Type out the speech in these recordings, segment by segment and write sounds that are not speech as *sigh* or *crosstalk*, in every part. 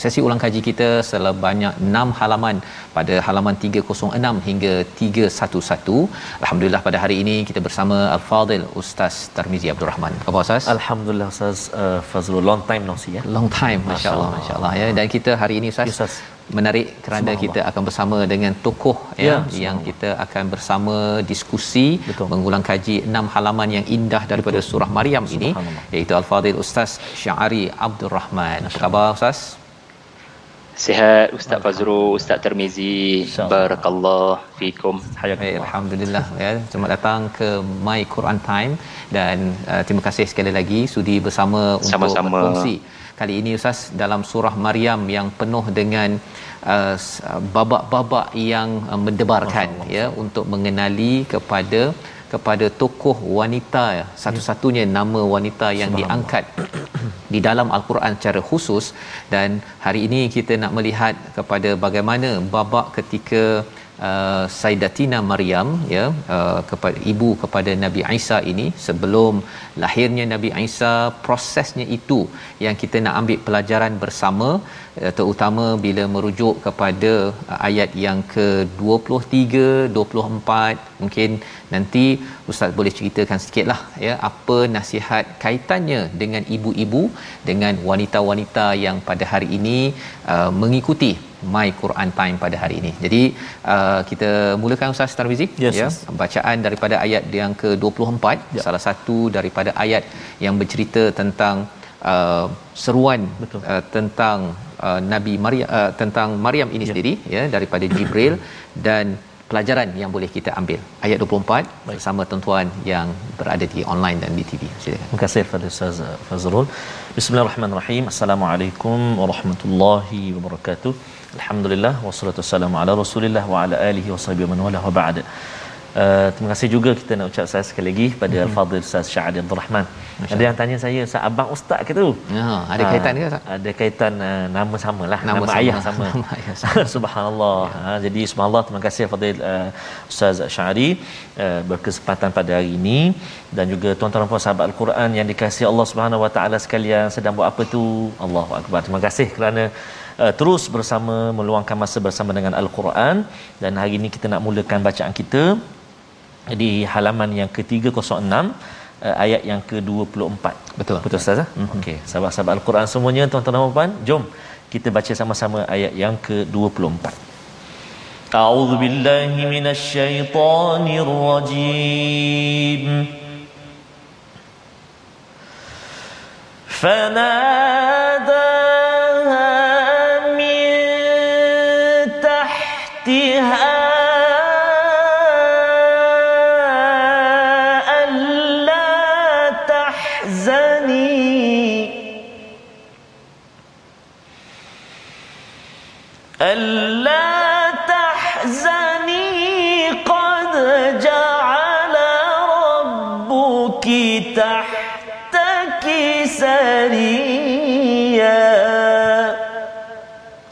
sesi ulang kaji kita sebanyak 6 halaman pada halaman 306 hingga 311. Alhamdulillah pada hari ini kita bersama Al-Fadil Ustaz Tarmizi Abdul Rahman. Apa khabar Ustaz? Alhamdulillah Ustaz uh, Fazrul long time no see ya. Long time masya-Allah masya-Allah ya dan kita hari ini Ustaz, Ustaz. menarik kerana kita akan bersama dengan tokoh ya, Ya, yang kita akan bersama diskusi Betul. mengulang kaji enam halaman yang indah daripada surah Maryam ini iaitu Al-Fadil Ustaz Syari Abdul Rahman. Apa khabar Ustaz? Sihat Ustaz Fazrul, Ustaz Termizi. Barakallah fikum. Baik, alhamdulillah ya. Selamat datang ke My Quran Time dan uh, terima kasih sekali lagi sudi bersama untuk Sama-sama. berkongsi. Kali ini Ustaz dalam surah Maryam yang penuh dengan uh, uh, babak-babak yang uh, mendebarkan ya untuk mengenali kepada kepada tokoh wanita. Satu-satunya nama wanita yang diangkat *clears throat* di dalam al-Quran secara khusus. Dan hari ini kita nak melihat kepada bagaimana babak ketika uh, Sayyidatina Maryam ya uh, kepada ibu kepada Nabi Isa ini sebelum lahirnya Nabi Isa prosesnya itu yang kita nak ambil pelajaran bersama uh, terutama bila merujuk kepada uh, ayat yang ke-23 24 mungkin nanti ustaz boleh ceritakan sikitlah ya apa nasihat kaitannya dengan ibu-ibu dengan wanita-wanita yang pada hari ini uh, mengikuti My Quran Time pada hari ini. Jadi uh, kita mulakan Ustaz Tarmizi Yes, ya yes. bacaan daripada ayat yang ke-24 Ya. salah satu daripada ayat yang bercerita tentang uh, seruan Betul. uh, tentang uh, Nabi Maryam uh, tentang Maryam ini Ya. sendiri ya daripada Jibril *clears throat* dan pelajaran yang boleh kita ambil. Ayat 24 bersama tuan-tuan yang berada di online dan di TV. Silakan. Terima kasih kepada Ustaz Fazrul. Bismillahirrahmanirrahim. Assalamualaikum warahmatullahi wabarakatuh. Alhamdulillah wassalatu wassalamu ala Rasulillah wa ala alihi washabihi wa man wala wa ba'd. Uh, terima kasih juga kita nak ucap saya sekali lagi pada mm-hmm. Al-Fadhil Ustaz Syahid Abdul Rahman. Ada yang tanya saya, Ustaz abang ustaz ke tu? Ya, ada Ah, kaitan ke Ustaz? Ada kaitan uh, nama samalah, Nama nama, sama. ayah sama. Nama *laughs* ayah sama. *laughs* Subhanallah. Ya. Ha, jadi subhanallah terima kasih Fadil uh, Ustaz Syari uh, berkesempatan pada hari ini dan juga tuan-tuan dan puan sahabat Al-Quran yang dikasihi Allah Subhanahu Wa Taala sekalian sedang buat apa tu? Allahu Akbar. Terima kasih kerana uh, terus bersama meluangkan masa bersama dengan Al-Quran dan hari ini kita nak mulakan bacaan kita di halaman yang ke-306 uh, ayat yang ke-24. Betul. Betul Ustaz? Hmm. Okey, sahabat-sahabat Al-Quran semuanya, tuan-tuan dan puan, jom kita baca sama-sama ayat yang ke-24. أعوذ بالله من الشيطان الرجيم فناداها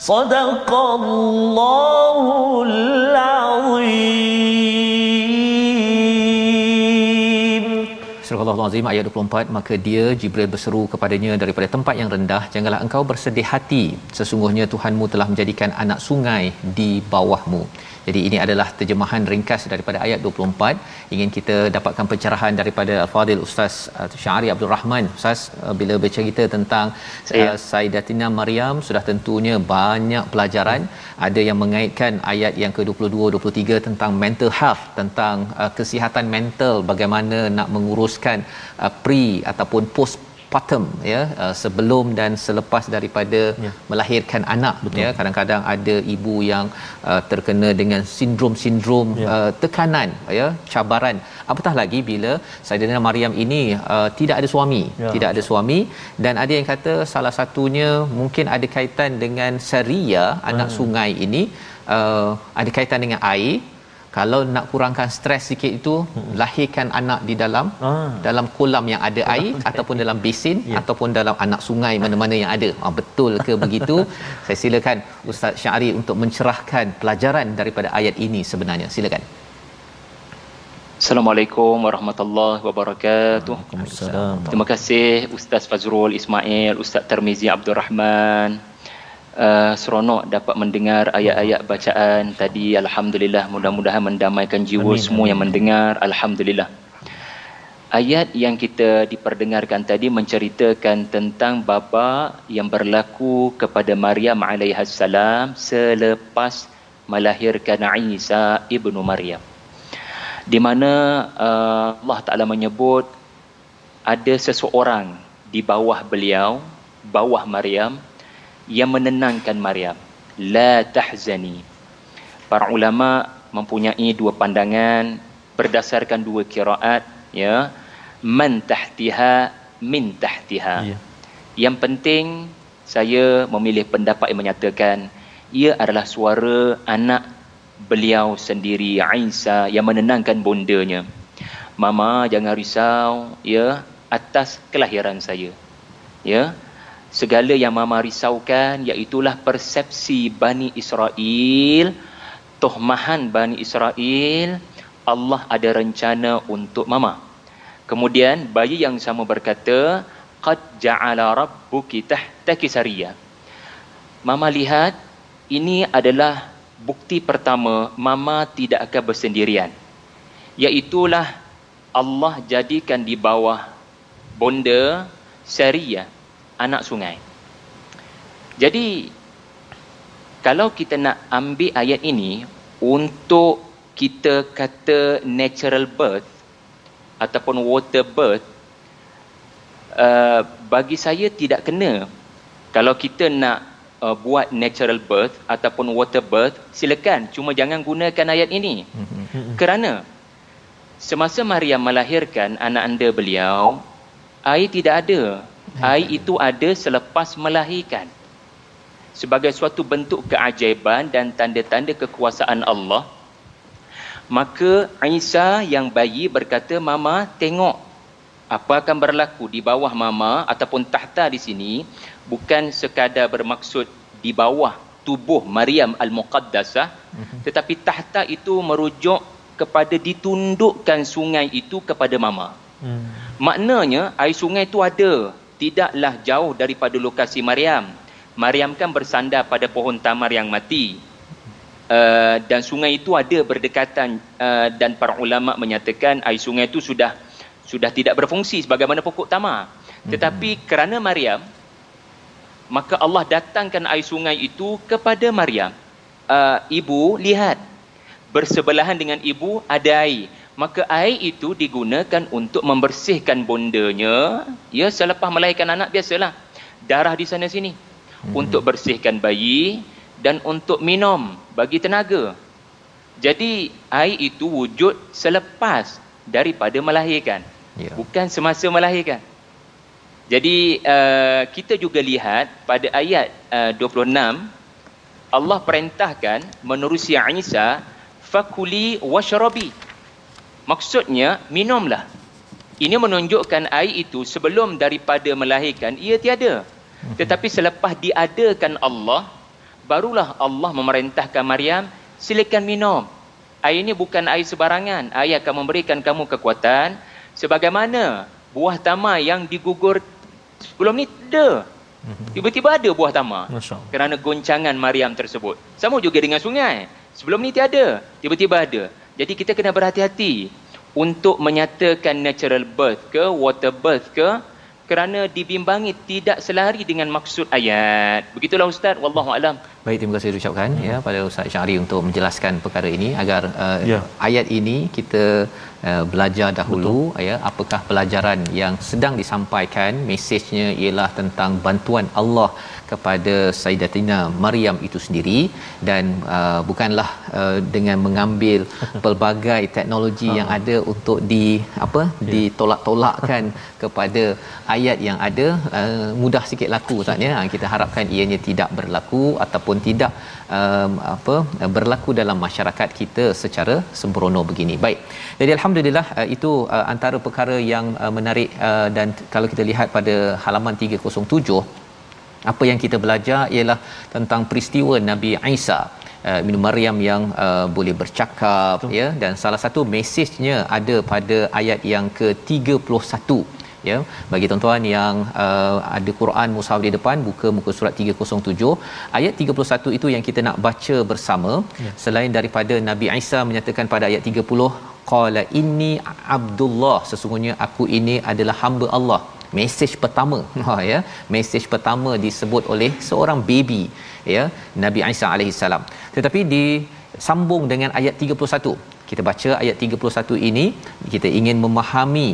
صدق الله العظيم Surah Sadaqallahul ayat 24 maka dia Jibril berseru kepadanya daripada tempat yang rendah janganlah engkau bersedih hati sesungguhnya Tuhanmu telah menjadikan anak sungai di bawahmu. Jadi ini adalah terjemahan ringkas daripada ayat 24. Ingin kita dapatkan pencerahan daripada Al-Fadil Ustaz uh, Syahri Abdul Rahman. Ustaz uh, bila bercerita tentang uh, Sayyidatina Maryam sudah tentunya banyak pelajaran. Ada yang mengaitkan ayat yang ke-22 23 tentang mental health, tentang uh, kesihatan mental bagaimana nak menguruskan uh, pre ataupun post postpartum ya uh, sebelum dan selepas daripada ya. melahirkan anak Betul. ya kadang-kadang ada ibu yang uh, terkena dengan sindrom-sindrom ya. uh, tekanan ya cabaran apatah lagi bila Sayyidatina Maryam ini uh, tidak ada suami ya. tidak ada suami dan ada yang kata salah satunya mungkin ada kaitan dengan Saria anak hmm. sungai ini uh, ada kaitan dengan air kalau nak kurangkan stres sikit itu hmm. lahirkan anak di dalam ah. dalam kolam yang ada air okay. *laughs* ataupun dalam besin yeah. ataupun dalam anak sungai mana-mana yang ada ah, betul ke *laughs* begitu saya silakan ustaz Syari untuk mencerahkan pelajaran daripada ayat ini sebenarnya silakan Assalamualaikum warahmatullahi wabarakatuh. Terima kasih Ustaz Fazrul Ismail, Ustaz Termizi Abdul Rahman, uh, seronok dapat mendengar ayat-ayat bacaan tadi. Alhamdulillah mudah-mudahan mendamaikan jiwa Amin. semua yang mendengar. Alhamdulillah. Ayat yang kita diperdengarkan tadi menceritakan tentang bapa yang berlaku kepada Maryam alaihissalam selepas melahirkan Isa ibnu Maryam. Di mana uh, Allah Taala menyebut ada seseorang di bawah beliau bawah Maryam yang menenangkan Maryam. La tahzani. Para ulama mempunyai dua pandangan berdasarkan dua kiraat ya. Man tahtiha min tahtiha. Ya. yang penting saya memilih pendapat yang menyatakan ia adalah suara anak beliau sendiri Isa yang menenangkan bondanya. Mama jangan risau ya atas kelahiran saya ya segala yang mama risaukan iaitulah persepsi Bani Israel tohmahan Bani Israel Allah ada rencana untuk mama. Kemudian bayi yang sama berkata qad ja'ala rabbuki tahtaki sariyah mama lihat ini adalah bukti pertama mama tidak akan bersendirian. Iaitulah Allah jadikan di bawah bonda Sariyah anak sungai. Jadi kalau kita nak ambil ayat ini untuk kita kata natural birth ataupun water birth uh, bagi saya tidak kena kalau kita nak uh, buat natural birth ataupun water birth silakan cuma jangan gunakan ayat ini mm-hmm. kerana semasa Maryam melahirkan anak anda beliau air tidak ada air itu ada selepas melahirkan. Sebagai suatu bentuk keajaiban dan tanda-tanda kekuasaan Allah maka Isa yang bayi berkata mama tengok apa akan berlaku di bawah mama ataupun tahta di sini. Bukan sekadar bermaksud di bawah tubuh Maryam al-Muqaddasah mhm. tetapi tahta itu merujuk kepada ditundukkan sungai itu kepada mama. Hmm. maknanya air sungai itu ada tidaklah jauh daripada lokasi Maryam. Maryam kan bersandar pada pohon tamar yang mati. Uh, dan sungai itu ada berdekatan uh, dan para ulama menyatakan air sungai itu sudah sudah tidak berfungsi sebagaimana pokok tamar. Mhm. Tetapi hmm. kerana Maryam maka Allah datangkan air sungai itu kepada Maryam. Uh, ibu lihat bersebelahan dengan ibu ada air maka air itu digunakan untuk membersihkan bondanya. Ya selepas melahirkan anak biasalah. Darah di sana sini. Hmm. untuk bersihkan bayi dan untuk minum bagi tenaga. Jadi air itu wujud selepas daripada melahirkan. Ya. bukan semasa melahirkan. Jadi uh, kita juga lihat pada ayat uh, 26 Allah perintahkan menerusi Isa fakuli washrabi Maksudnya minumlah. Ini menunjukkan air itu sebelum daripada melahirkan ia tiada. Tetapi selepas diadakan Allah, barulah Allah memerintahkan Maryam, silakan minum. Air ini bukan air sebarangan. Air akan memberikan kamu kekuatan sebagaimana buah tamar yang digugur sebelum ni ada. Mhm. Tiba-tiba ada buah tamar. Kerana goncangan Maryam tersebut. Sama juga dengan sungai. Sebelum ni tiada. Tiba-tiba ada. Jadi kita kena berhati-hati untuk menyatakan natural birth ke water birth ke kerana dibimbangi tidak selari dengan maksud ayat. Begitulah ustaz wallahu alam. Baik terima kasih ucapkan hmm. ya pada Ustaz Syari untuk menjelaskan perkara ini agar uh, ya. ayat ini kita uh, belajar dahulu Betul. ya apakah pelajaran yang sedang disampaikan mesejnya ialah tentang bantuan Allah kepada Sayyidatina Maryam itu sendiri dan uh, bukanlah uh, dengan mengambil *laughs* pelbagai teknologi yang ah. ada untuk di apa ya. ditolak-tolakkan *laughs* kepada ayat yang ada uh, mudah sikit laku Ustaz ya kita harapkan ianya tidak berlaku ataupun tidak um, apa berlaku dalam masyarakat kita secara sembrono begini. Baik. Jadi alhamdulillah uh, itu uh, antara perkara yang uh, menarik uh, dan kalau kita lihat pada halaman 307 apa yang kita belajar ialah tentang peristiwa Nabi Isa uh, Ibnu Maryam yang uh, boleh bercakap Betul. ya dan salah satu mesejnya ada pada ayat yang ke-31 ya bagi tuan-tuan yang uh, ada Quran mushaf di depan buka muka surat 307 ayat 31 itu yang kita nak baca bersama ya. selain daripada Nabi Isa menyatakan pada ayat 30 qala inni abdullah sesungguhnya aku ini adalah hamba Allah mesej pertama. *laughs* Ha ya. Mesej pertama disebut oleh seorang baby ya Nabi Isa alaihissalam. Tetapi di sambung dengan ayat 31 kita baca ayat 31 ini kita ingin memahami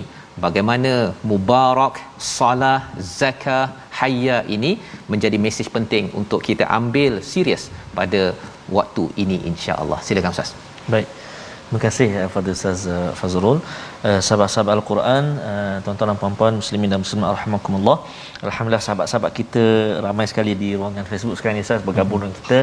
bagaimana mubarak salah zakah hayya ini menjadi mesej penting untuk kita ambil serius pada waktu ini insya-Allah silakan ustaz. Baik Terima kasih kepada uh, Ustaz uh, Fazrul. Uh, sahabat-sahabat Al-Quran, uh, tuan-tuan dan puan-puan muslimin dan muslimat rahimakumullah. Alhamdulillah sahabat-sahabat kita ramai sekali di ruangan Facebook sekarang ni Ustaz bergabung dengan kita.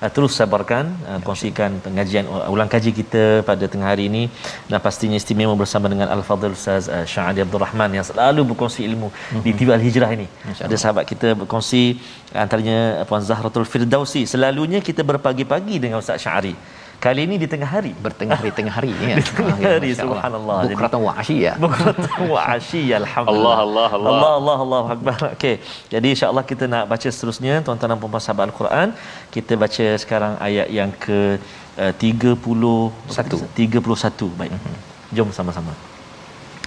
Uh, terus sabarkan uh, kongsikan pengajian uh, ulang kaji kita pada tengah hari ini dan pastinya istimewa bersama dengan Al-Fadhil Ustaz uh, Syahadi Abdul Rahman yang selalu berkongsi ilmu mm-hmm. di TV Al-Hijrah ini. Ada sahabat kita berkongsi antaranya Puan Zahratul Firdausi. Selalunya kita berpagi-pagi dengan Ustaz Syahari. Kali ini di tengah hari. Bertengah hari tengah hari ya. *laughs* di tengah ah, hari subhanallah. Bukratan wa asyiya. *laughs* Bukratan wa asyiya alhamdulillah. Allah Allah Allah. Allah Allah Allahu akbar. Okey. Jadi insya-Allah kita nak baca seterusnya tuan-tuan dan puan-puan sahabat Al-Quran. Kita baca sekarang ayat yang ke uh, 31 31. Baik. Mhm. Jom sama-sama.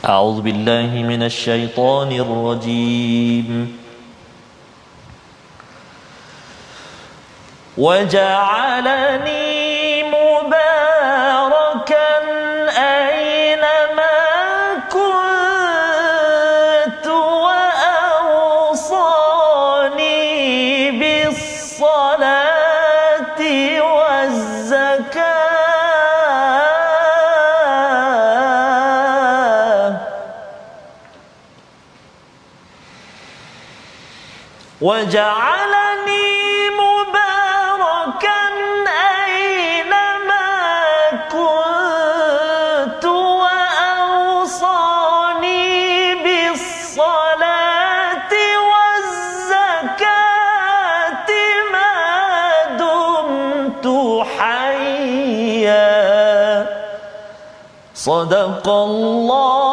A'udzu billahi minasyaitonir rajim. وجعلني صدق الله.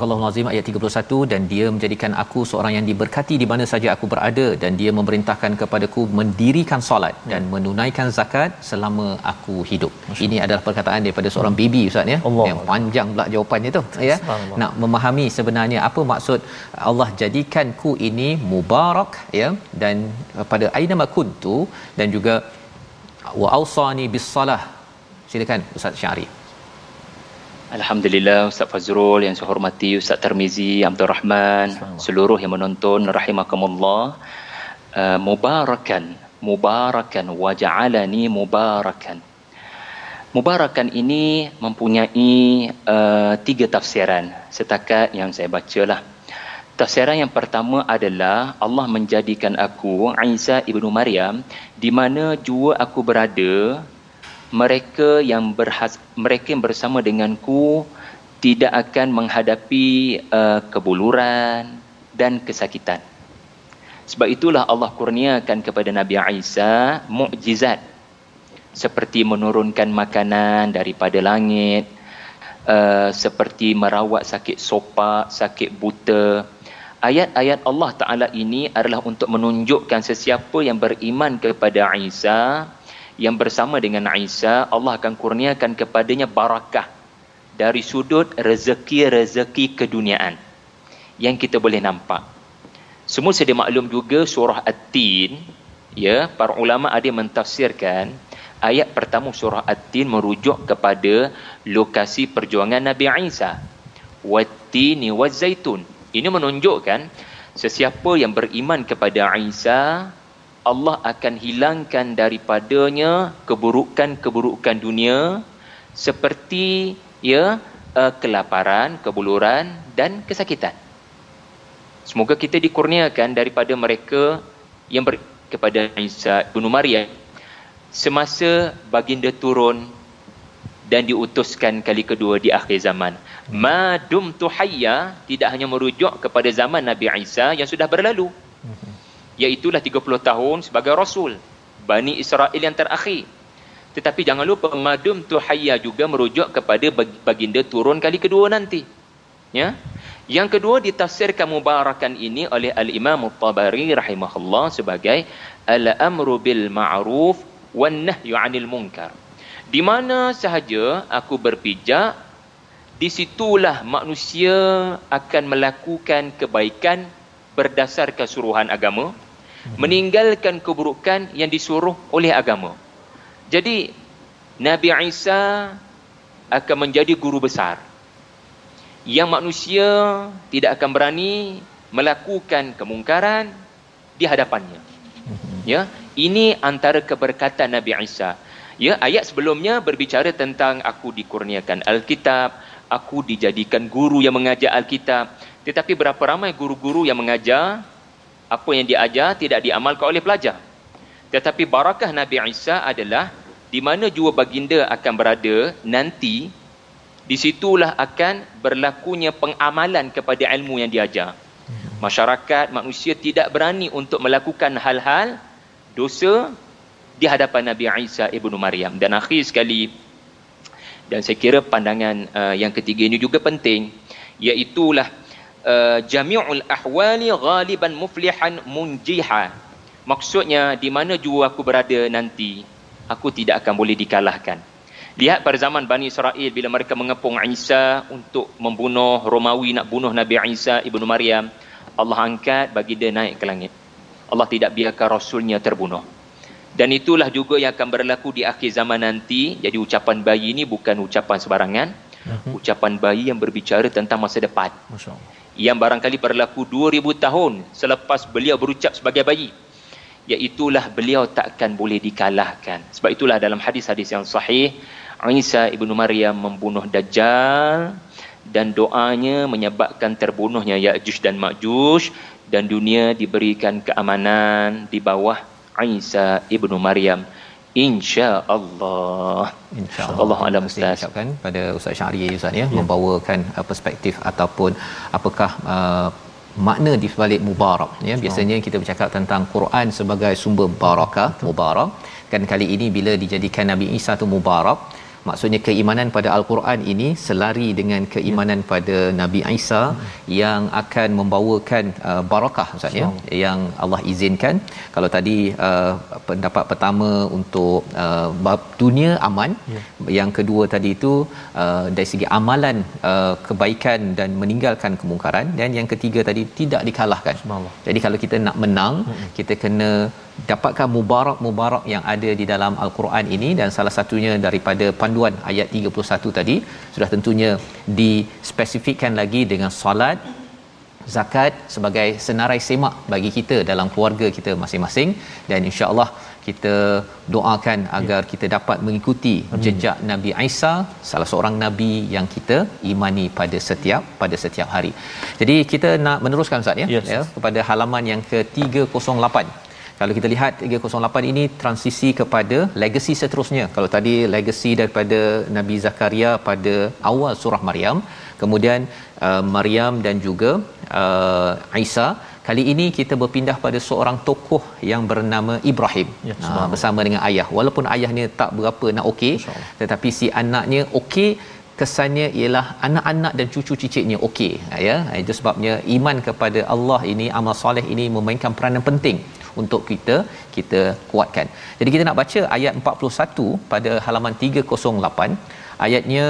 Surah Al-Azim ayat 31 dan dia menjadikan aku seorang yang diberkati di mana saja aku berada dan dia memerintahkan kepadaku mendirikan solat dan menunaikan zakat selama aku hidup. Masya Ini adalah perkataan daripada seorang baby ustaz ya. Allah. Yang panjang pula jawapannya tu ya. Nak memahami sebenarnya apa maksud Allah jadikanku ini mubarak ya dan pada aina makuntu dan juga wa ausani bis salah. Silakan Ustaz Syari. Alhamdulillah Ustaz Fazrul yang saya hormati Ustaz Termizi Abdul Rahman seluruh yang menonton rahimakumullah. Uh, mubarakan mubarakan wa ja'alani mubarakan. Mubarakan ini mempunyai uh, tiga tafsiran setakat yang saya bacalah. Tafsiran yang pertama adalah Allah menjadikan aku Isa ibnu Maryam di mana jua aku berada mereka yang berhas, mereka yang bersama denganku tidak akan menghadapi uh, kebuluran dan kesakitan. Sebab itulah Allah kurniakan kepada Nabi Isa mukjizat. seperti menurunkan makanan daripada langit uh, seperti merawat sakit sopak sakit buta ayat-ayat Allah Taala ini adalah untuk menunjukkan sesiapa yang beriman kepada Isa yang bersama dengan Isa Allah akan kurniakan kepadanya barakah dari sudut rezeki-rezeki keduniaan yang kita boleh nampak. Semua sedia maklum juga surah At-Tin ya para ulama ada yang mentafsirkan ayat pertama surah At-Tin merujuk kepada lokasi perjuangan Nabi Isa. Wat-tini waz-zaitun ini menunjukkan sesiapa yang beriman kepada Isa, Allah akan hilangkan daripadanya keburukan-keburukan dunia seperti ya uh, kelaparan, kebuluran dan kesakitan. Semoga kita dikurniakan daripada mereka yang ber, kepada Isa bin Maryam semasa baginda turun dan diutuskan kali kedua di akhir zaman. Madum tuhayya tidak hanya merujuk kepada zaman Nabi Isa yang sudah berlalu. Iaitulah 30 tahun sebagai Rasul. Bani Israel yang terakhir. Tetapi jangan lupa madum tuhayya juga merujuk kepada baginda turun kali kedua nanti. Ya. Yang kedua ditafsirkan mubarakan ini oleh Al-Imam At-Tabari rahimahullah sebagai al-amru bil ma'ruf wan nahyu 'anil munkar. Di mana sahaja aku berpijak, di situlah manusia akan melakukan kebaikan berdasarkan suruhan agama, meninggalkan keburukan yang disuruh oleh agama. Jadi, Nabi Isa akan menjadi guru besar yang manusia tidak akan berani melakukan kemungkaran di hadapannya. Ya, ini antara keberkatan Nabi Isa. Ya, ayat sebelumnya berbicara tentang aku dikurniakan Alkitab, aku dijadikan guru yang mengajar Alkitab. Tetapi berapa ramai guru-guru yang mengajar apa yang diajar tidak diamalkan oleh pelajar. Tetapi barakah Nabi Isa adalah di mana jua baginda akan berada nanti di situlah akan berlakunya pengamalan kepada ilmu yang diajar. Masyarakat manusia tidak berani untuk melakukan hal-hal dosa di hadapan Nabi Isa ibnu Maryam dan akhir sekali dan saya kira pandangan uh, yang ketiga ini juga penting iaitu lah uh, jami'ul ahwali ghaliban muflihan munjiha maksudnya di mana jua aku berada nanti aku tidak akan boleh dikalahkan lihat pada zaman Bani Israel bila mereka mengepung Isa untuk membunuh Romawi nak bunuh Nabi Isa ibnu Maryam Allah angkat bagi dia naik ke langit Allah tidak biarkan rasulnya terbunuh dan itulah juga yang akan berlaku di akhir zaman nanti. Jadi ucapan bayi ini bukan ucapan sebarangan. Uh-huh. Ucapan bayi yang berbicara tentang masa depan. Yang barangkali berlaku 2000 tahun selepas beliau berucap sebagai bayi. Iaitulah beliau takkan boleh dikalahkan. Sebab itulah dalam hadis-hadis yang sahih. Isa ibnu Maryam membunuh Dajjal. Dan doanya menyebabkan terbunuhnya Ya'juj dan Ma'juj. Dan dunia diberikan keamanan di bawah Isa ibnu Maryam insya-Allah. insya-Allah. Allah alam ustaz ucapkan pada ustaz Syahri ustaz ya, ya. membawakan uh, perspektif ataupun apakah uh, makna di sebalik mubarak ya. Biasanya kita bercakap tentang Quran sebagai sumber barakah mubarak. Kan kali ini bila dijadikan Nabi Isa tu mubarak maksudnya keimanan pada al-Quran ini selari dengan keimanan ya. pada Nabi Isa hmm. yang akan membawakan uh, barakah ustaz ya yang Allah izinkan kalau tadi uh, pendapat pertama untuk uh, bab dunia aman ya. yang kedua tadi itu uh, dari segi amalan uh, kebaikan dan meninggalkan kemungkaran dan yang ketiga tadi tidak dikalahkan jadi kalau kita nak menang hmm. kita kena dapatkan mubarak-mubarak yang ada di dalam al-Quran ini dan salah satunya daripada panduan ayat 31 tadi sudah tentunya dispesifikkan lagi dengan solat zakat sebagai senarai semak bagi kita dalam keluarga kita masing-masing dan insya-Allah kita doakan agar kita dapat mengikuti Amin. jejak Nabi Isa salah seorang nabi yang kita imani pada setiap pada setiap hari. Jadi kita nak meneruskan ustaz ya, yes. ya kepada halaman yang ke-308 kalau kita lihat 308 ini transisi kepada legacy seterusnya. Kalau tadi legacy daripada Nabi Zakaria pada awal surah Maryam kemudian uh, Maryam dan juga uh, Isa. Kali ini kita berpindah pada seorang tokoh yang bernama Ibrahim. Ya, ha, bersama dengan ayah. Walaupun ayahnya tak berapa nak okey, tetapi si anaknya okey. Kesannya ialah anak-anak dan cucu cicitnya okey. Ya. Itu sebabnya iman kepada Allah ini amal soleh ini memainkan peranan penting untuk kita kita kuatkan. Jadi kita nak baca ayat 41 pada halaman 308. Ayatnya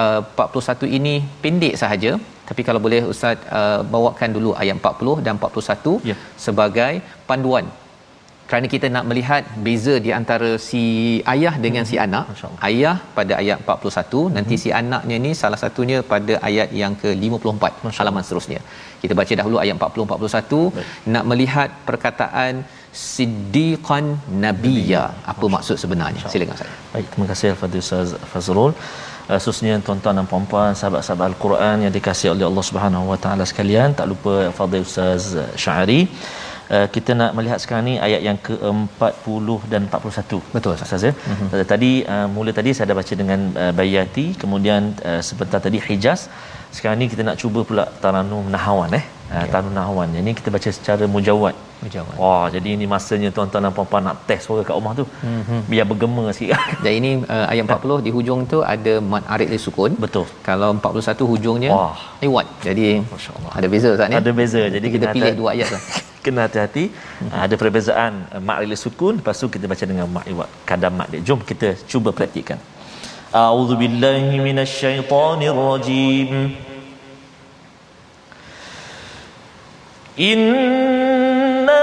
uh, 41 ini pendek sahaja tapi kalau boleh ustaz uh, bawakan dulu ayat 40 dan 41 Ya. sebagai panduan kerana kita nak melihat beza di antara si ayah dengan si anak. Ayah pada ayat 41 nanti si anaknya ni salah satunya pada ayat yang ke-54 halaman seterusnya. Kita baca dahulu ayat 40 41 nak melihat perkataan siddiqan nabiyya. Apa maksud sebenarnya? Silakan saya Baik, terima kasih kepada Ustaz Fazrul. Uh, khususnya tuan-tuan dan puan-puan sahabat-sahabat Al-Quran yang dikasihi oleh Allah Subhanahu Wa Taala sekalian, tak lupa Fadil Ustaz Syari. Uh, kita nak melihat sekarang ni ayat yang ke-40 dan 41. Betul, Ustaz. Ya. Mm-hmm. Tadi uh, mula tadi saya dah baca dengan uh, Bayati, kemudian uh, sebentar tadi Hijaz. Sekarang ni kita nak cuba pula Taranum Nahawan eh. Uh, Nahawan. Ini kita baca secara mujawad. Mujawad. Wah, jadi ini masanya tuan-tuan dan puan-puan nak test suara kat rumah tu. Mm-hmm. Biar bergema sikit. *laughs* dan ini uh, ayat 40 di hujung tu ada mad arid li sukun Betul. kalau 41 hujungnya Wah. liwat jadi Masya-Allah. ada beza ustaz ni Ada beza. Jadi kita pilih hati- dua ayat tu *laughs* Kena hati-hati. Mm-hmm. Ada perbezaan uh, mak rila sukun, lepas tu kita baca dengan mak iwat kadar mak dia. Jom kita cuba praktikkan. A'udzu billahi minasyaitonir rajim. إنا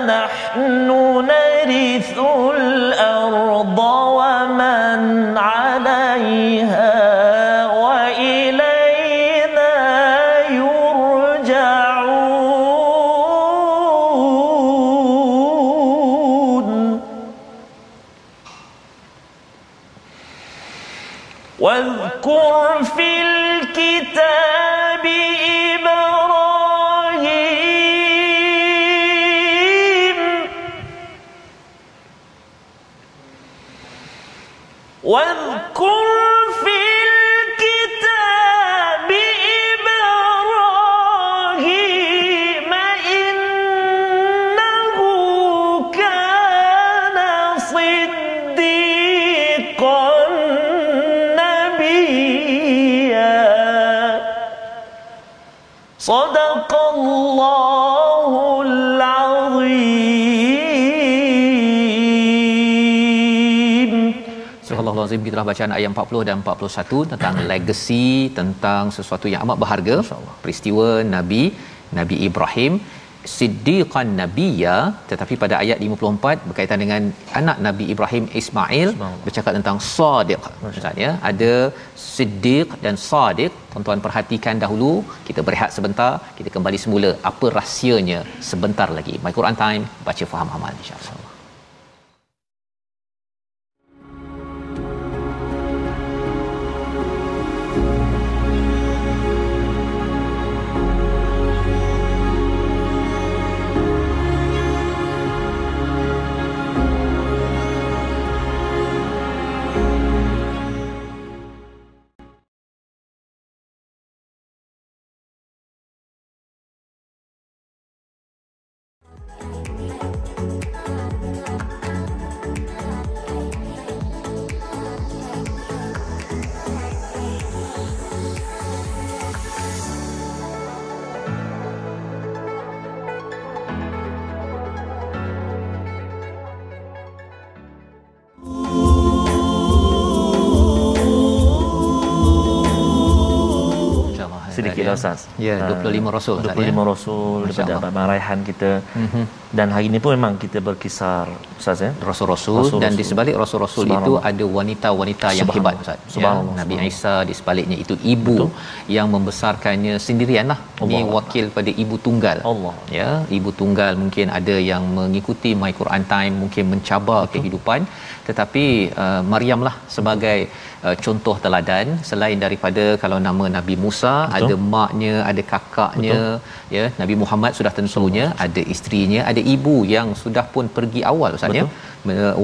نحن نرث Al-Azim kita telah bacaan ayat 40 dan 41 tentang legacy tentang sesuatu yang amat berharga. Peristiwa Nabi Nabi Ibrahim. Siddiqan Nabiyya tetapi pada ayat 54 berkaitan dengan anak Nabi Ibrahim Ismail bercakap tentang Sadiq. Ustaz ya ada Siddiq dan Sadiq. Tuan-tuan perhatikan dahulu kita berehat sebentar kita kembali semula apa rahsianya sebentar lagi. My Quran Time baca faham amal insya-Allah Lah Ustaz. Ya, Ah, 25 Rasul, Ustaz, 25 ya. Rasul Masya daripada Allah. Abang Raihan kita. Mm-hmm. Dan hari ini pun memang kita berkisar Ustaz ya. Rasul-rasul Rasul-rasul. dan di sebalik rasul-rasul itu ada wanita-wanita yang hebat Ustaz. Ya, Subhanallah. Nabi Isa di sebaliknya itu ibu yang membesarkannya sendirianlah. Ini wakil pada ibu tunggal. Allah. Ya, ibu tunggal mungkin ada yang mengikuti My Quran Time mungkin mencabar Betul. kehidupan tetapi uh, Maryamlah sebagai uh, contoh teladan. Selain daripada kalau nama Nabi Musa Betul. ada maknya, ada kakaknya, Betul. ya Nabi Muhammad sudah tentunya ada isterinya, ada ibu yang sudah pun pergi awal Ustaz ya.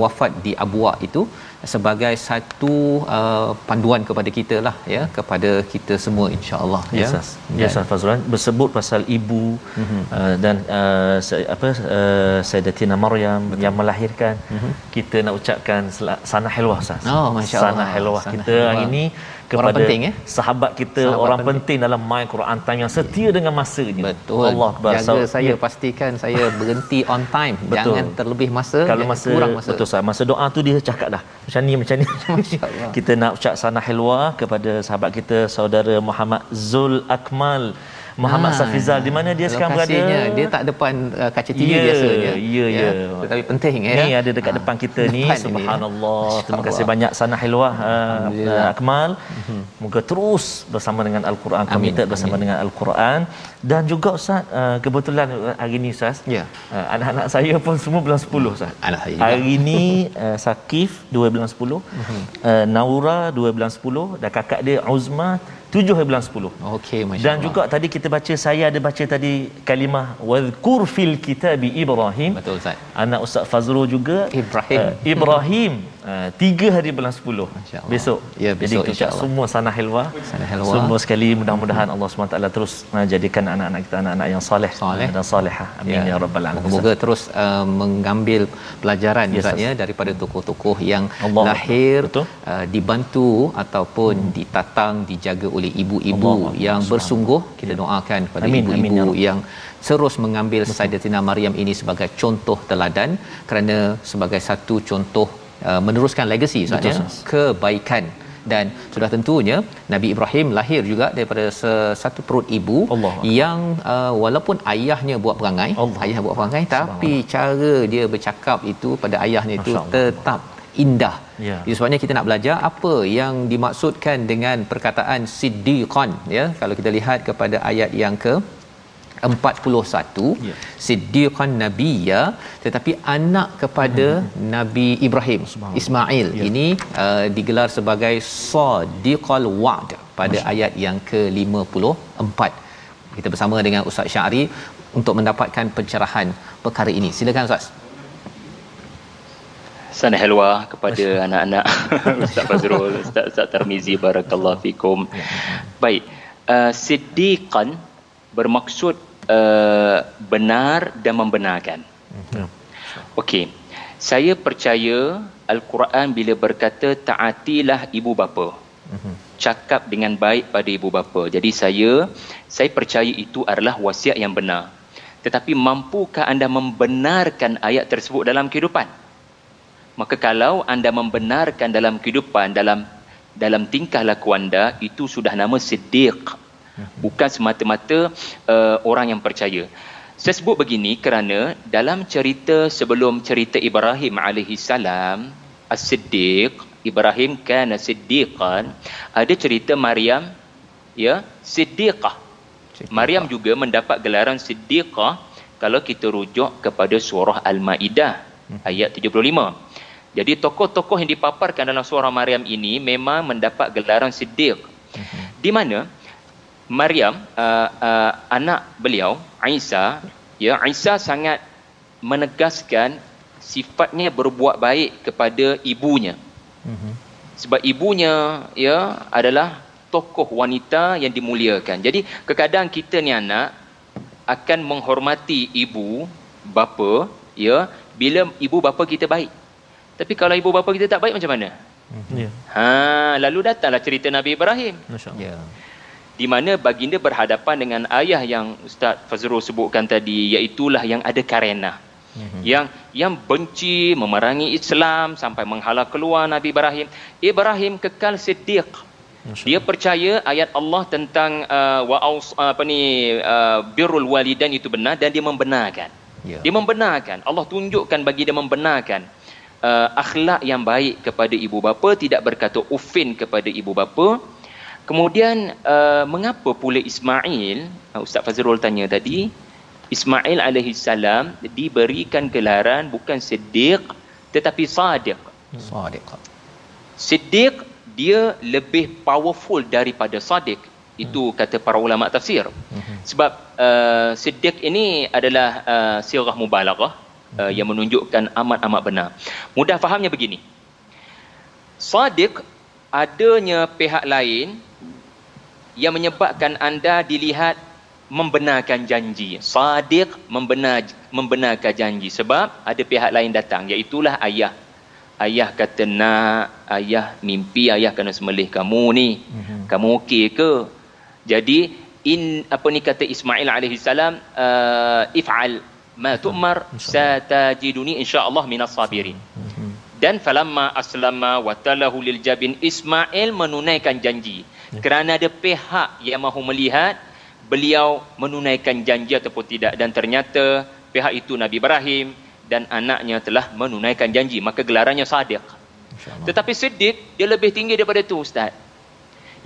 Wafat di Abwa itu sebagai satu uh, panduan kepada kita lah ya kepada kita semua insyaallah ya yes, ya Ustaz Fazrul bersebut pasal ibu mm-hmm. uh, dan uh, apa uh, Sayyidatina Maryam Betul. yang melahirkan mm-hmm. kita nak ucapkan sana helwah Ustaz oh masyaallah sana helwah kita hari ini kepada orang penting, ya? sahabat kita sahabat orang penting. penting dalam my Quran time yang setia dengan masanya betul Allah jaga so, saya ya. pastikan saya berhenti on time betul. jangan terlebih masa kalau masa, kurang masa betul sah. masa doa tu dia cakap dah macam ni macam ni *laughs* kita nak ucap sana helwa kepada sahabat kita saudara Muhammad Zul Akmal Muhammad ha, Safizal di mana dia sekarang berada? dia tak depan uh, kaca TV yeah, biasanya. ya ya. ya. Tetapi penting ya. Ni ada dekat ha, depan kita ni subhanallah. Terima kasih banyak sana hilwah uh, akmal. Mhm. moga terus bersama dengan al-Quran komited bersama Amin. dengan al-Quran. Dan juga ustaz uh, kebetulan hari ni ustaz ya. uh, anak-anak saya pun semua bulan 10 ustaz. Hari ni uh, Sakif 2 bulan 10 mhm. uh, Naura 2 bulan 10 dan kakak dia Uzma tujuh hari bulan sepuluh. Okey, masya Dan juga tadi kita baca, saya ada baca tadi kalimah wadhkur fil kitabi Ibrahim. Betul Ustaz. Anak Ustaz Fazrul juga. Ibrahim. Uh, Ibrahim. *laughs* Uh, tiga hari bulan sepuluh. Besok. Ya, besok Jadi kita semua sana helwa. Sana helwa. Semua sekali mudah-mudahan Allah SWT terus uh, jadikan anak-anak kita anak-anak yang soleh. Soleh. Dan solehah. Amin ya, ya Rabbal Alamin. Semoga terus uh, mengambil pelajaran yes, ya daripada tokoh-tokoh yang Allah. lahir uh, dibantu ataupun hmm. ditatang, dijaga oleh ibu-ibu Allah, yang Allah. bersungguh kita ya. doakan kepada amin, ibu-ibu amin, ya yang terus mengambil Sayyidatina Maryam ini sebagai contoh teladan kerana sebagai satu contoh uh, meneruskan legasi sahaja kebaikan dan sudah tentunya Nabi Ibrahim lahir juga daripada satu perut ibu Allah. yang uh, walaupun ayahnya buat perangai Allah. ayah buat perangai tapi cara dia bercakap itu pada ayahnya itu tetap indah. Ya. Itu sebabnya kita nak belajar apa yang dimaksudkan dengan perkataan siddiqan ya. Kalau kita lihat kepada ayat yang ke 41 ya. siddiqan nabiyya tetapi anak kepada hmm. Nabi Ibrahim Ismail ya. ini uh, digelar sebagai sadiqal wa'd pada Masya. ayat yang ke-54 kita bersama dengan Ustaz Syari untuk mendapatkan pencerahan perkara ini silakan Ustaz sana helwa kepada anak-anak *laughs* Ustaz Fazrul Ustaz, Ustaz Tarmizi barakallahu fikum ya. baik uh, siddiqan bermaksud uh, benar dan membenarkan. Okey. Saya percaya al-Quran bila berkata taatilah ibu bapa. Cakap dengan baik pada ibu bapa. Jadi saya saya percaya itu adalah wasiat yang benar. Tetapi mampukah anda membenarkan ayat tersebut dalam kehidupan? Maka kalau anda membenarkan dalam kehidupan dalam dalam tingkah laku anda itu sudah nama siddiq bukan semata-mata uh, orang yang percaya saya sebut begini kerana dalam cerita sebelum cerita Ibrahim alaihi salam as-siddiq Ibrahim kana siddiqan ada cerita Maryam ya siddiqah Maryam juga mendapat gelaran siddiqah kalau kita rujuk kepada surah al-maidah hmm. ayat 75 jadi tokoh-tokoh yang dipaparkan dalam surah Maryam ini memang mendapat gelaran siddiq. Mhm. Di mana Maryam uh, uh, anak beliau Isa ya Isa sangat menegaskan sifatnya berbuat baik kepada ibunya. Mhm. Sebab ibunya ya adalah tokoh wanita yang dimuliakan. Jadi kadang kita ni anak akan menghormati ibu bapa ya bila ibu bapa kita baik. Tapi kalau ibu bapa kita tak baik macam mana? Ya. Ha, lalu datanglah cerita Nabi Ibrahim. Ya. Di mana baginda berhadapan dengan ayah yang Ustaz Fazrul sebutkan tadi iaitu yang ada karena. Mm-hmm. Yang yang benci memerangi Islam sampai menghalau keluar Nabi Ibrahim. Ibrahim kekal siddiq. Dia percaya ayat Allah tentang uh, wa apa ni uh, birrul walidain itu benar dan dia membenarkan. Yeah. Dia membenarkan. Allah tunjukkan bagi dia membenarkan uh, akhlak yang baik kepada ibu bapa tidak berkata ufin kepada ibu bapa kemudian uh, mengapa pula Ismail uh, Ustaz Fazrul tanya tadi Ismail alaihi salam diberikan gelaran bukan siddiq tetapi sadiq sadiq siddiq dia lebih powerful daripada sadiq itu hmm. kata para ulama tafsir hmm. sebab uh, siddiq ini adalah uh, sirah mubalaghah uh, yang menunjukkan amat-amat benar. Mudah fahamnya begini. Sadiq adanya pihak lain yang menyebabkan anda dilihat membenarkan janji. Sadiq membenar membenarkan janji sebab ada pihak lain datang iaitulah ayah. Ayah kata nak, ayah mimpi ayah kena sembelih kamu ni. Mm-hmm. Kamu okey ke? Jadi in apa ni kata Ismail alaihi salam uh, if'al ma tu'mar satajiduni insyaallah minas sabirin. Mm-hmm. Dan falamma aslama wa talahu lil jabin Ismail menunaikan janji. Ya. Kerana ada pihak yang mahu melihat beliau menunaikan janji ataupun tidak. Dan ternyata pihak itu Nabi Ibrahim dan anaknya telah menunaikan janji. Maka gelarannya sadiq. Tetapi siddiq dia lebih tinggi daripada itu ustaz.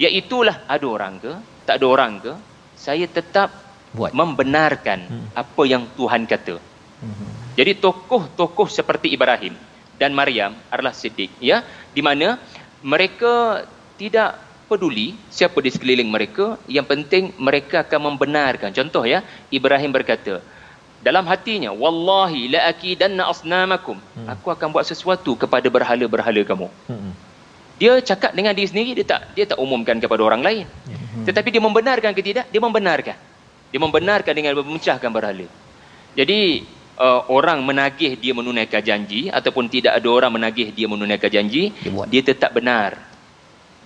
Iaitulah ada orang ke tak ada orang ke saya tetap buat. membenarkan hmm. apa yang Tuhan kata. Hmm. jadi tokoh-tokoh seperti Ibrahim dan Maryam adalah siddiq ya. Di mana mereka tidak peduli siapa di sekeliling mereka yang penting mereka akan membenarkan. Contoh ya Ibrahim berkata dalam hatinya wallahi la akidanna asnamakum. Hmm. aku akan buat sesuatu kepada berhala-berhala kamu. Hmm. dia cakap dengan diri sendiri dia tak dia tak umumkan kepada orang lain. Hmm. tetapi dia membenarkan ke tidak dia membenarkan. Dia membenarkan dengan memecahkan berhala. Jadi uh, orang menagih dia menunaikan janji ataupun tidak ada orang menagih dia menunaikan janji dia, dia tetap benar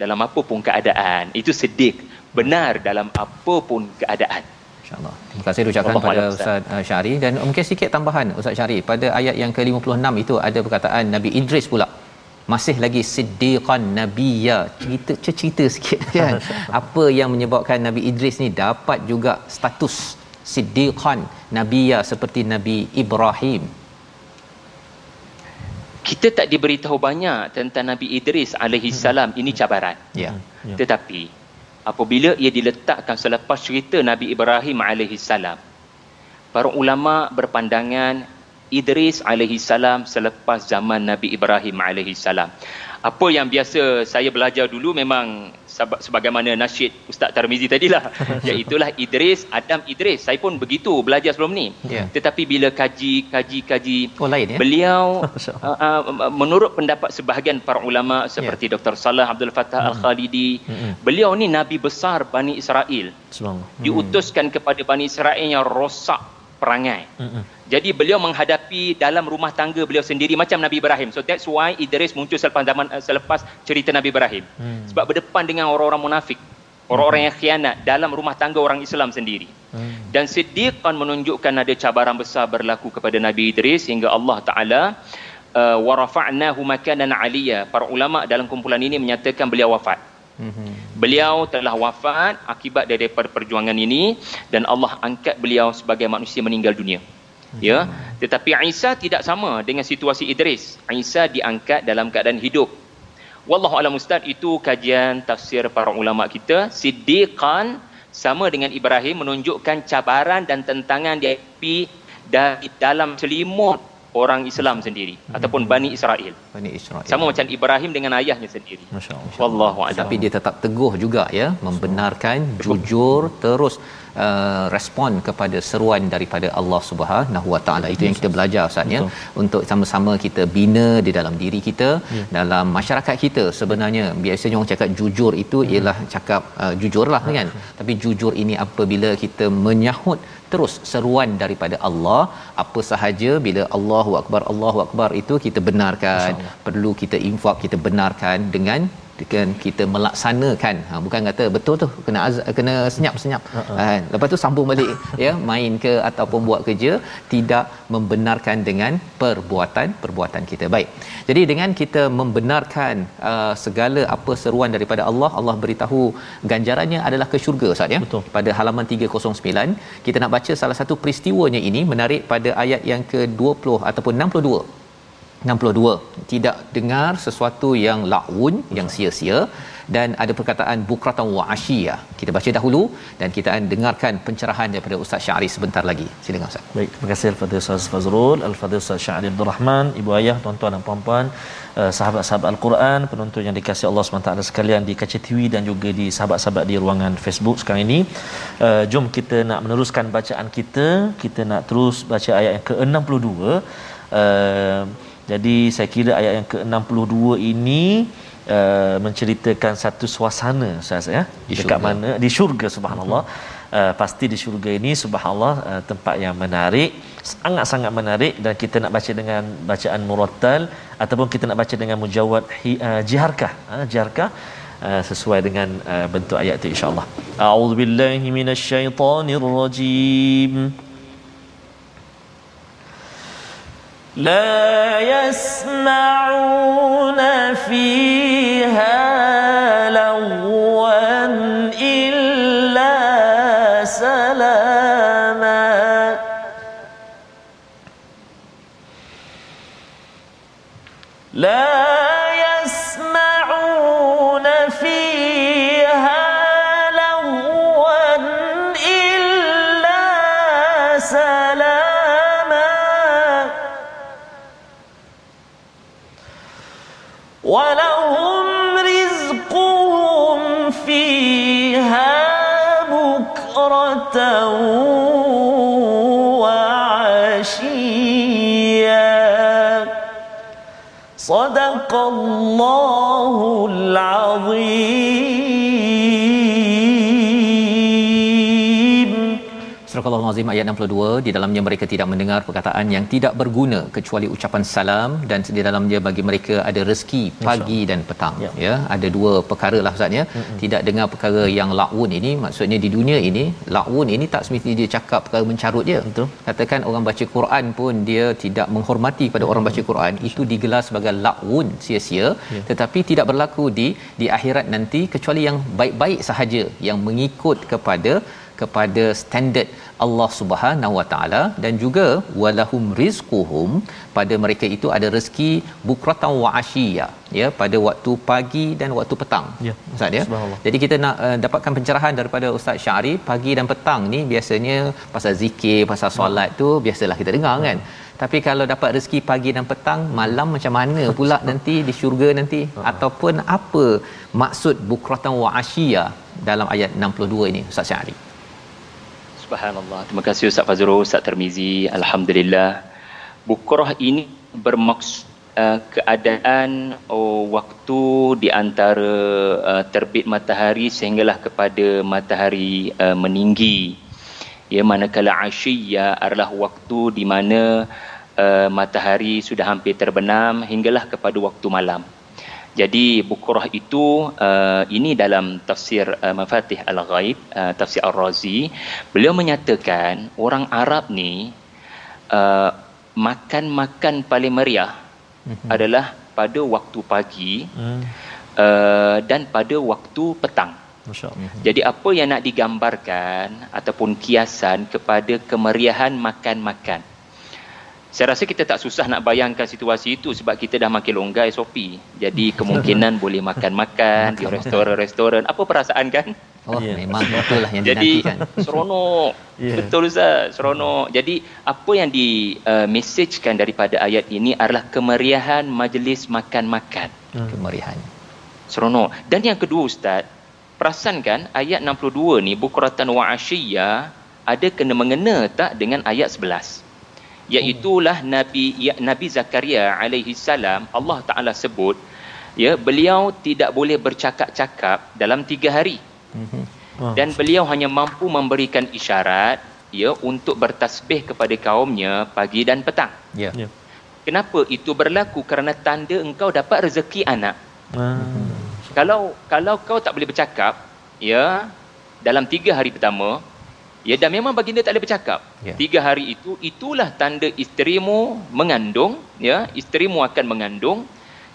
dalam apa pun keadaan. Itu sedik. Benar dalam apa pun keadaan. InsyaAllah. Terima kasih ucapkan kepada Ustaz, Ustaz uh, Syari. Dan mungkin sikit tambahan Ustaz Syari. Pada ayat yang ke-56 itu ada perkataan Nabi Idris pula. Masih lagi siddiqan nabiyya. Cerita, cerita sikit *laughs* kan. apa yang menyebabkan Nabi Idris ni dapat juga status siddiqan nabiyya seperti Nabi Ibrahim kita tak diberitahu banyak tentang Nabi Idris alaihi hmm. salam ini cabaran. Ya. ya. Tetapi apabila ia diletakkan selepas cerita Nabi Ibrahim alaihi salam para ulama berpandangan Idris alaihi salam selepas zaman Nabi Ibrahim alaihi salam. Apa yang biasa saya belajar dulu memang sebagaimana nasyid Ustaz Tarmizi tadilah *laughs* iaitulah Idris Adam Idris saya pun begitu belajar sebelum ni yeah. tetapi bila kaji kaji kaji oh, lain, ya? beliau *laughs* uh, uh, menurut pendapat sebahagian para ulama seperti yeah. Dr Salah Abdul Fattah hmm. Al-Khalidi hmm. beliau ni nabi besar Bani Israel diutuskan kepada Bani Israel yang rosak perangai. Mm-hmm. Jadi beliau menghadapi dalam rumah tangga beliau sendiri macam Nabi Ibrahim. So that's why Idris muncul selepas zaman uh, selepas cerita Nabi Ibrahim. Mm. Sebab berdepan dengan orang-orang munafik, orang-orang mm-hmm. yang khianat dalam rumah tangga orang Islam sendiri. Mm. Dan Siddiq kan menunjukkan ada cabaran besar berlaku kepada Nabi Idris hingga Allah Taala uh, wa rafa'nahu makanan 'aliyya. Para ulama dalam kumpulan ini menyatakan beliau wafat. Mm-hmm. Beliau telah wafat akibat daripada perjuangan ini dan Allah angkat beliau sebagai manusia meninggal dunia. Mm-hmm. Ya, tetapi Isa tidak sama dengan situasi Idris. Isa diangkat dalam keadaan hidup. Wallahu a'lam ustaz itu kajian tafsir para ulama kita. Siddiqan sama dengan Ibrahim menunjukkan cabaran dan tentangan dihadapi dari dalam selimut orang Islam sendiri hmm. ataupun Bani Israel. Bani Israel. Sama macam Ibrahim dengan ayahnya sendiri. Masya-Allah. Wallahu a'lam. Tapi dia tetap teguh juga ya, membenarkan, jujur, terus uh, respon kepada seruan daripada Allah Subhanahu Wa Taala. Itu yang kita belajar Ustaz ya untuk sama-sama kita bina di dalam diri kita, ya. dalam masyarakat kita. Sebenarnya biasanya orang cakap jujur itu hmm. ialah cakap uh, jujurlah kan. Tapi jujur ini apabila kita menyahut terus seruan daripada Allah. Apa sahaja bila Allahu akbar Allahu akbar itu kita benarkan. Perlu kita infak kita benarkan dengan dengan kita melaksanakan. Ha, bukan kata betul tu kena az- kena senyap-senyap. Uh-uh. ha, lepas tu sambung balik ya main ke ataupun buat kerja tidak membenarkan dengan perbuatan-perbuatan kita. Baik. Jadi dengan kita membenarkan uh, segala apa seruan daripada Allah Allah beritahu ganjarannya adalah ke syurga Ustaz ya? Betul. pada halaman 309 kita nak baca salah satu peristiwanya ini menarik pada ayat yang ke-20 ataupun 62 62 tidak dengar sesuatu yang laun yang sia-sia. Dan ada perkataan bukratan wa asyia kita baca dahulu dan kita akan dengarkan pencerahan daripada Ustaz Syari sebentar lagi. Silakan Ustaz. Baik terima kasih al-fadhil Ustaz Fazrul al-fadhil Ustaz Syari Abdul Rahman ibu ayah tuan-tuan dan puan-puan uh, sahabat-sahabat al-Quran penonton yang dikasihi Allah SWT sekalian di kaca TV dan juga di sahabat-sahabat di ruangan Facebook sekarang ini. Uh, jom kita nak meneruskan bacaan kita. Kita nak terus baca ayat yang ke-62. Uh, jadi saya kira ayat yang ke-62 ini uh, menceritakan satu suasana Ustaz ya? Di dekat syurga. mana? Di syurga subhanallah. Uh, pasti di syurga ini subhanallah uh, tempat yang menarik sangat-sangat menarik. Dan kita nak baca dengan bacaan murattal ataupun kita nak baca dengan mujawad uh, jiharkah. Uh, jiharkah uh, sesuai dengan uh, bentuk ayat itu insyaallah. A'udzubillahi minasyaitonirrajim لا يسمعون فيها صدق الله العظيم Surah Al-Azim ayat 62 di dalamnya mereka tidak mendengar perkataan yang tidak berguna kecuali ucapan salam dan di dalamnya bagi mereka ada rezeki pagi dan petang Ya. ya ada dua perkara lah ustaz ya mm-hmm. tidak dengar perkara yang laun ini maksudnya di dunia ini laun ini tak semestinya dia cakap perkara mencarut je Betul. katakan orang baca Quran pun dia tidak menghormati pada orang baca Quran itu digelar sebagai laun sia-sia Ya. tetapi tidak berlaku di di akhirat nanti kecuali yang baik-baik sahaja yang mengikut kepada kepada standard Allah Subhanahu Wa Taala dan juga walahum rizquhum pada mereka itu ada rezeki bukratan wa ashiya ya pada waktu pagi dan waktu petang. Ya. Ustaz ya. Jadi kita nak uh, dapatkan pencerahan daripada Ustaz Syari pagi dan petang ni biasanya pasal zikir, pasal solat tu biasalah kita dengar kan. Tapi kalau dapat rezeki pagi dan petang, malam macam mana pula nanti di syurga nanti ataupun apa maksud bukratan wa ashiya dalam ayat 62 ini Ustaz Syari. Subhanallah. Terima kasih Ustaz Fazrul, Ustaz Termizi. Alhamdulillah. Bukrah ini bermaksud uh, keadaan oh, waktu di antara uh, terbit matahari sehinggalah kepada matahari uh, meninggi. Ya manakala asyiyya adalah waktu di mana uh, matahari sudah hampir terbenam hinggalah kepada waktu malam. Jadi bukrah itu uh, ini dalam tafsir uh, Mafatih Al-Ghaib, uh, tafsir Ar-Razi, beliau menyatakan orang Arab ni uh, makan-makan paling meriah mm-hmm. adalah pada waktu pagi Hmm. uh, dan pada waktu petang. Masya-Allah. Jadi apa yang nak digambarkan ataupun kiasan kepada kemeriahan makan-makan. Saya rasa kita tak susah nak bayangkan situasi itu sebab kita dah makin longgar SOP. Jadi kemungkinan boleh makan-makan di restoran-restoran. Apa perasaan kan? Oh, yeah. memang betul lah yang Jadi dinantikan. seronok. Ya. Betul Ustaz, seronok. Jadi apa yang di uh, messagekan daripada ayat ini adalah kemeriahan majlis makan-makan. Kemeriahan. Seronok. Dan yang kedua Ustaz, perasan kan ayat 62 ni bukratan wa asyiyya ada kena mengena tak dengan ayat 11. Iaitulah Nabi ya, Nabi Zakaria alaihi salam Allah Taala sebut ya beliau tidak boleh bercakap-cakap dalam tiga hari Wah, dan beliau hanya mampu memberikan isyarat ya untuk bertasbih kepada kaumnya pagi dan petang. Ya. Ya. Kenapa itu berlaku? Kerana tanda engkau dapat rezeki anak. Ah. Kalau kalau kau tak boleh bercakap, ya dalam tiga hari pertama, ya dan memang baginda tak boleh bercakap. Ya. Tiga hari itu itulah tanda isterimu mengandung, ya isterimu akan mengandung,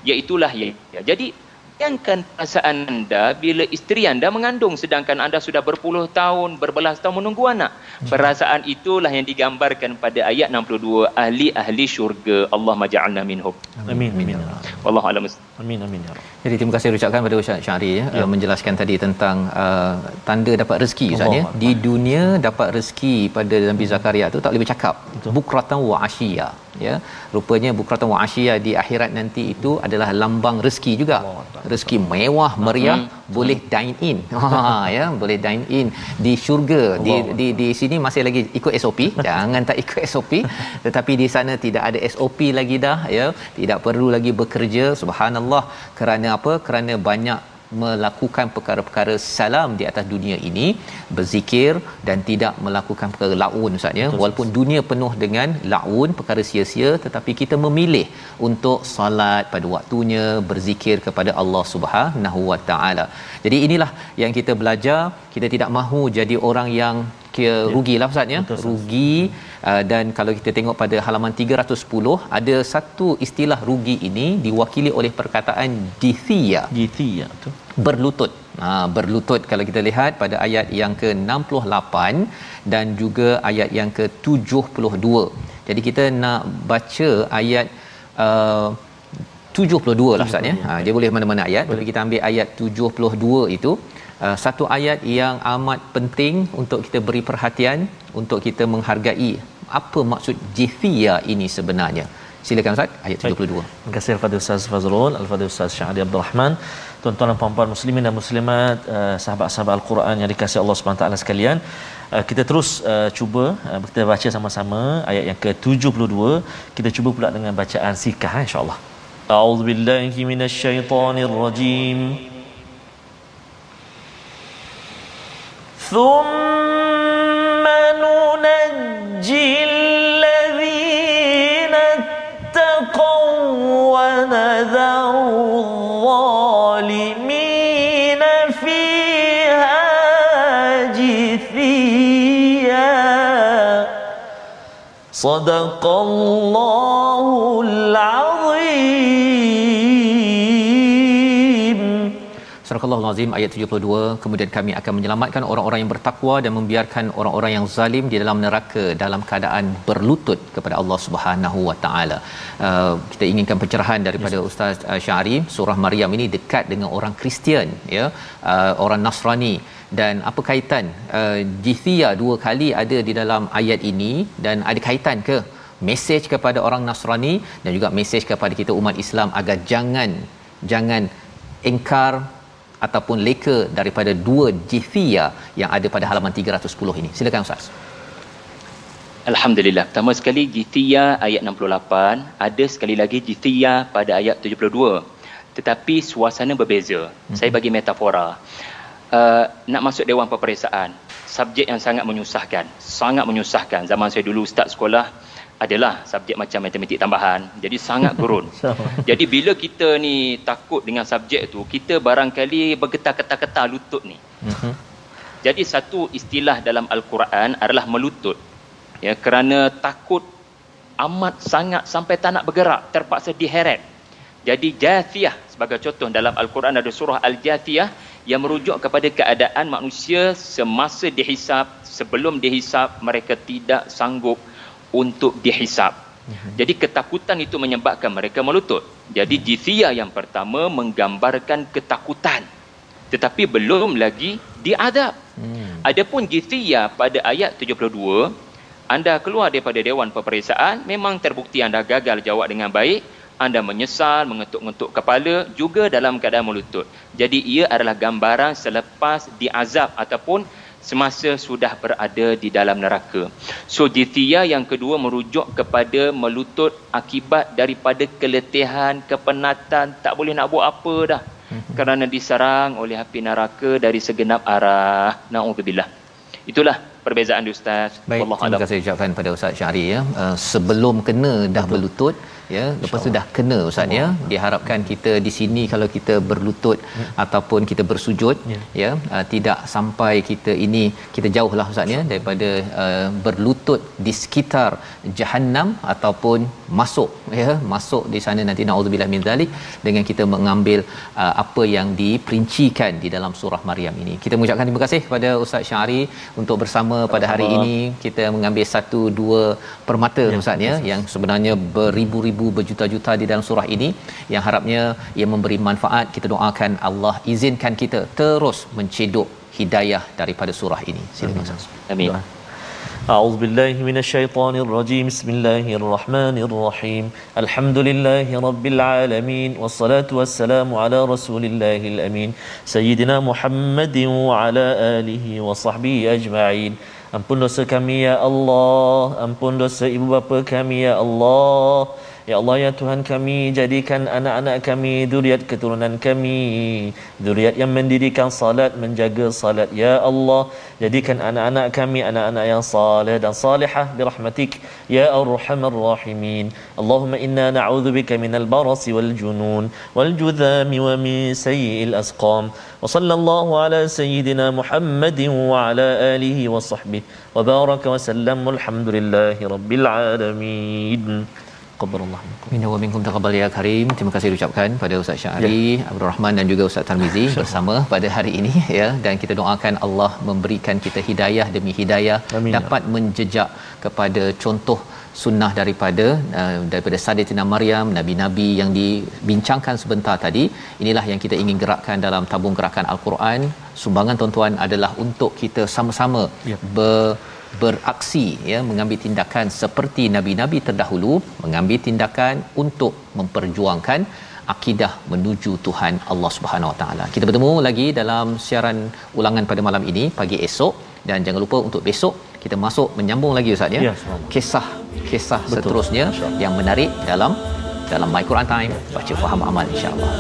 iaitulah ya. ya. Jadi bayangkan perasaan anda bila isteri anda mengandung sedangkan anda sudah berpuluh tahun, berbelas tahun menunggu anak. Perasaan itulah yang digambarkan pada ayat 62 ahli-ahli syurga. Allah maja'alna minhum. Amin. Amin. Wallahu a'lam. Amin. Amin. Ya Rabb. Jadi terima kasih ucapkan pada Ustaz Syahri ya, ya. menjelaskan tadi tentang uh, tanda dapat rezeki Ustaz ya. Allah Di dunia dapat rezeki pada Nabi Zakaria tu tak boleh bercakap. Bukratan wa ashiya. Ya rupanya bukratan wa asyia di akhirat nanti itu adalah lambang rezeki juga. Rezeki mewah meriah hmm. boleh dine in. *laughs* Ha ya boleh dine in di syurga. Di di di sini masih lagi ikut SOP *laughs* jangan tak ikut SOP tetapi di sana tidak ada SOP lagi dah ya. Tidak perlu lagi bekerja subhanallah. Kerana apa? Kerana banyak melakukan perkara-perkara salam di atas dunia ini berzikir dan tidak melakukan perkara laun ustaz ya. Walaupun dunia penuh dengan laun perkara sia-sia tetapi kita memilih untuk solat pada waktunya berzikir kepada Allah Subhanahu wa taala. Jadi inilah yang kita belajar. Kita tidak mahu jadi orang yang kira ya. rugilah ustaz ya? Rugi uh, dan kalau kita tengok pada halaman 310 ada satu istilah rugi ini diwakili oleh perkataan dithia. Dithia tu berlutut. Ha berlutut kalau kita lihat pada ayat yang ke-68 dan juga ayat yang ke-72. Jadi kita nak baca ayat uh, 72 lah ustaz ya? ha dia boleh mana-mana ayat boleh. tapi kita ambil ayat 72 itu uh, satu ayat yang amat penting untuk kita beri perhatian untuk kita menghargai apa maksud jithia ini sebenarnya. Silakan ustaz. Ayat 72 Baik. terima kasih kepada ustaz Fazrul al-Fadhil ustaz Syahdi Abdul Rahman tuan-tuan dan puan-puan muslimin dan muslimat uh, sahabat-sahabat al-Quran yang dikasihi Allah Subhanahu taala sekalian uh, kita terus uh, cuba uh, kita baca sama-sama ayat yang ke-72 kita cuba pula dengan bacaan sikah insya-Allah. A'udzubillahi minasyaitonirrajim ثم ننجي الذين اتقوا ونذر الظالمين فيها جثيا. صدق الله Surah Al-Azim ayat 72 kemudian kami akan menyelamatkan orang-orang yang bertakwa dan membiarkan orang-orang yang zalim di dalam neraka dalam keadaan berlutut kepada Allah Subhanahu Wa Taala. Uh, kita inginkan pencerahan daripada yes. Ustaz uh, Syari surah Maryam ini dekat dengan orang Kristian ya. Uh, orang Nasrani. Dan apa kaitan? Uh, jithia dua kali ada di dalam ayat ini. Dan ada kaitan ke? Mesej kepada orang Nasrani dan juga mesej kepada kita umat Islam agar jangan jangan engkar ataupun leka daripada dua jithia yang ada pada halaman 310 ini. Silakan Ustaz. Alhamdulillah. Pertama sekali jithia ayat 68, ada sekali lagi jithia pada ayat 72. Tetapi suasana berbeza. Hmm. Saya bagi metafora. Uh, nak masuk dewan peperiksaan, subjek yang sangat menyusahkan, sangat menyusahkan. Zaman saya dulu ustaz sekolah, adalah subjek macam matematik tambahan. Jadi sangat gurun. *laughs* Jadi bila kita ni takut dengan subjek tu, kita barangkali bergetar-getar-getar lutut ni. Mhm. Jadi satu istilah dalam Al-Quran adalah melutut. Ya, kerana takut amat sangat sampai tak nak bergerak, terpaksa diheret. Jadi Jathiyah sebagai contoh dalam Al-Quran ada surah Al-Jathiyah yang merujuk kepada keadaan manusia semasa dihisap, sebelum dihisap mereka tidak sanggup untuk dihisap. Mhm. Jadi ketakutan itu menyebabkan mereka melutut. Jadi jithia yang pertama menggambarkan ketakutan. Tetapi belum lagi diadab. Hmm. Adapun jithia pada ayat 72, anda keluar daripada Dewan Peperiksaan, memang terbukti anda gagal jawab dengan baik, anda menyesal, mengetuk-ngetuk kepala, juga dalam keadaan melutut. Jadi ia adalah gambaran selepas diazab ataupun semasa sudah berada di dalam neraka. So jithia yang kedua merujuk kepada melutut akibat daripada keletihan, kepenatan, tak boleh nak buat apa dah. Mhm. Kerana diserang oleh api neraka dari segenap arah. Na'udzubillah. Itulah perbezaan di Ustaz. Baik, terima kasih ucapkan pada Ustaz Syahri. Ya. Uh, sebelum kena dah Betul. berlutut, ya lepas tu dah kena ustaz ya. Diharapkan kita di sini kalau kita berlutut ya. ataupun kita bersujud ya, ya uh, tidak sampai kita ini kita jauhlah ustaz ya daripada uh, berlutut di sekitar jahanam ataupun masuk ya masuk di sana nanti naudzubillah min zalik dengan kita mengambil uh, apa yang diperincikan di dalam surah Maryam ini. Kita mengucapkan terima kasih kepada ustaz Syari untuk bersama pada hari ini. Kita mengambil satu dua permata ya, ustaz ya yang sebenarnya beribu-ribu ribu berjuta-juta di dalam surah ini yang harapnya ia memberi manfaat kita doakan Allah izinkan kita terus mencedok hidayah daripada surah ini silakan Ustaz amin أعوذ بالله من الشيطان الرجيم بسم الله الرحمن الرحيم الحمد لله رب العالمين والصلاة والسلام على رسول الله الأمين سيدنا محمد وعلى آله وصحبه أجمعين Ampun dosa kami ya Allah Ampun dosa ibu bapa kami ya Allah Ya Allah ya Tuhan kami jadikan anak-anak kami duriat keturunan kami duriat yang mendirikan salat menjaga salat ya Allah jadikan anak-anak kami anak-anak yang saleh dan salihah birahmatik ya arhamar rahimin Allahumma inna na'udzubika minal barasi wal junun wal judhami wa min sayyi'il asqam wa sallallahu ala sayyidina Muhammadin wa ala alihi wa sahbihi wa baraka wa sallam alhamdulillahi rabbil alamin taqabbalallah minna wa minkum taqabbal ya karim terima kasih ucapkan pada Ustaz Syahri ya. Abdul Rahman dan juga Ustaz Tarmizi bersama pada hari ini ya dan kita doakan Allah memberikan kita hidayah demi hidayah Amin. Dapat menjejak kepada contoh sunnah daripada uh, daripada Sayyidatina Maryam nabi-nabi yang dibincangkan sebentar tadi inilah yang kita ingin gerakkan dalam tabung gerakan al-Quran sumbangan tuan-tuan adalah untuk kita sama-sama ya. ber beraksi ya mengambil tindakan seperti nabi-nabi terdahulu mengambil tindakan untuk memperjuangkan akidah menuju Tuhan Allah Subhanahu Wa Taala. Kita bertemu lagi dalam siaran ulangan pada malam ini pagi esok dan jangan lupa untuk besok kita masuk menyambung lagi ustaz ya. ya kisah kisah Betul. seterusnya yang menarik dalam dalam My Quran Time baca faham amal insya-Allah.